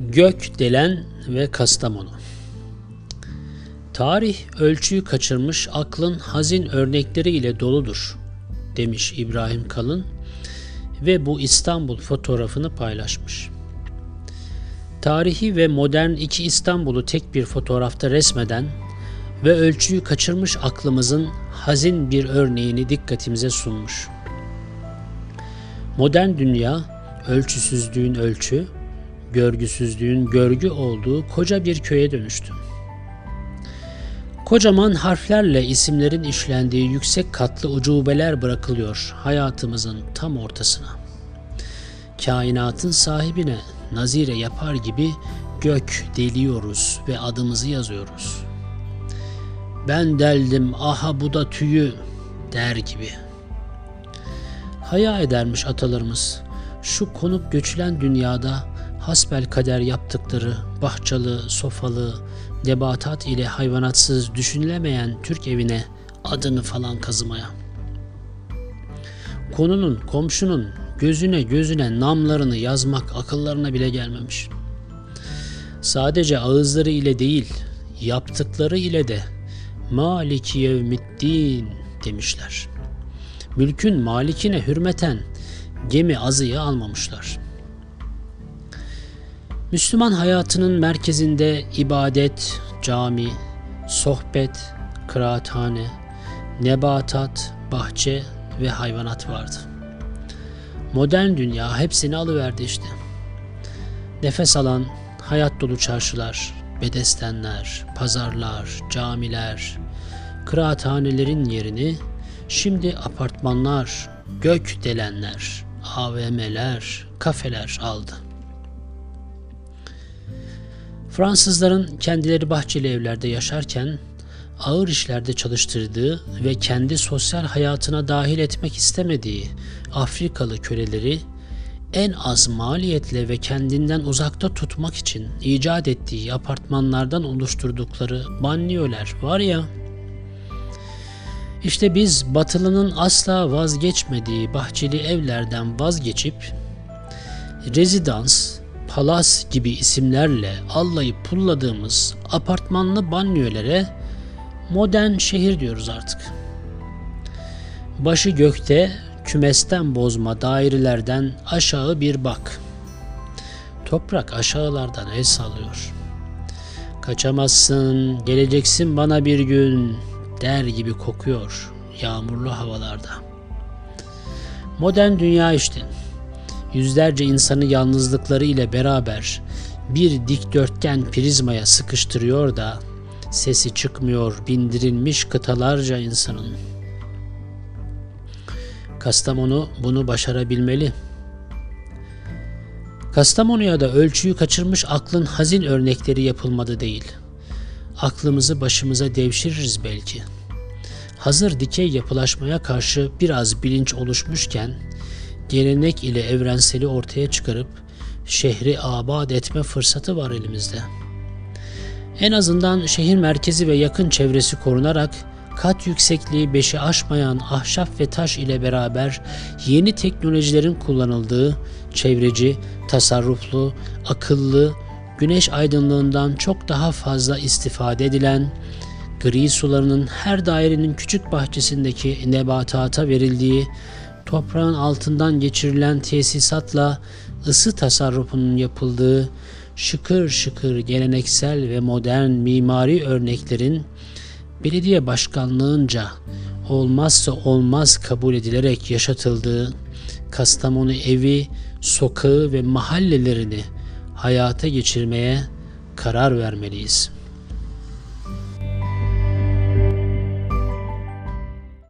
Gök delen ve Kastamonu Tarih ölçüyü kaçırmış aklın hazin örnekleri ile doludur demiş İbrahim Kalın ve bu İstanbul fotoğrafını paylaşmış. Tarihi ve modern iki İstanbul'u tek bir fotoğrafta resmeden ve ölçüyü kaçırmış aklımızın hazin bir örneğini dikkatimize sunmuş. Modern dünya ölçüsüzlüğün ölçü, görgüsüzlüğün görgü olduğu koca bir köye dönüştü. Kocaman harflerle isimlerin işlendiği yüksek katlı ucubeler bırakılıyor hayatımızın tam ortasına. Kainatın sahibine nazire yapar gibi gök deliyoruz ve adımızı yazıyoruz. Ben deldim aha bu da tüyü der gibi. Haya edermiş atalarımız. Şu konup göçülen dünyada hasbel kader yaptıkları bahçalı, sofalı, nebatat ile hayvanatsız düşünülemeyen Türk evine adını falan kazımaya. Konunun, komşunun gözüne gözüne namlarını yazmak akıllarına bile gelmemiş. Sadece ağızları ile değil, yaptıkları ile de Maliki yevmiddin demişler. Mülkün malikine hürmeten gemi azıyı almamışlar.'' Müslüman hayatının merkezinde ibadet, cami, sohbet, kıraathane, nebatat, bahçe ve hayvanat vardı. Modern dünya hepsini alıverdi işte. Nefes alan, hayat dolu çarşılar, bedestenler, pazarlar, camiler, kıraathanelerin yerini şimdi apartmanlar, gök delenler, AVM'ler, kafeler aldı. Fransızların kendileri bahçeli evlerde yaşarken ağır işlerde çalıştırdığı ve kendi sosyal hayatına dahil etmek istemediği Afrikalı köleleri en az maliyetle ve kendinden uzakta tutmak için icat ettiği apartmanlardan oluşturdukları banliyoler var ya, işte biz batılının asla vazgeçmediği bahçeli evlerden vazgeçip rezidans, palas gibi isimlerle allayıp pulladığımız apartmanlı banyölere modern şehir diyoruz artık. Başı gökte kümesten bozma dairelerden aşağı bir bak. Toprak aşağılardan el sallıyor. Kaçamazsın, geleceksin bana bir gün der gibi kokuyor yağmurlu havalarda. Modern dünya işte yüzlerce insanı yalnızlıkları ile beraber bir dikdörtgen prizmaya sıkıştırıyor da sesi çıkmıyor bindirilmiş kıtalarca insanın. Kastamonu bunu başarabilmeli. Kastamonu'ya da ölçüyü kaçırmış aklın hazin örnekleri yapılmadı değil. Aklımızı başımıza devşiririz belki. Hazır dikey yapılaşmaya karşı biraz bilinç oluşmuşken gelenek ile evrenseli ortaya çıkarıp şehri abad etme fırsatı var elimizde. En azından şehir merkezi ve yakın çevresi korunarak kat yüksekliği beşi aşmayan ahşap ve taş ile beraber yeni teknolojilerin kullanıldığı çevreci, tasarruflu, akıllı, güneş aydınlığından çok daha fazla istifade edilen, gri sularının her dairenin küçük bahçesindeki nebatata verildiği toprağın altından geçirilen tesisatla ısı tasarrufunun yapıldığı şıkır şıkır geleneksel ve modern mimari örneklerin belediye başkanlığınca olmazsa olmaz kabul edilerek yaşatıldığı Kastamonu evi, sokağı ve mahallelerini hayata geçirmeye karar vermeliyiz.''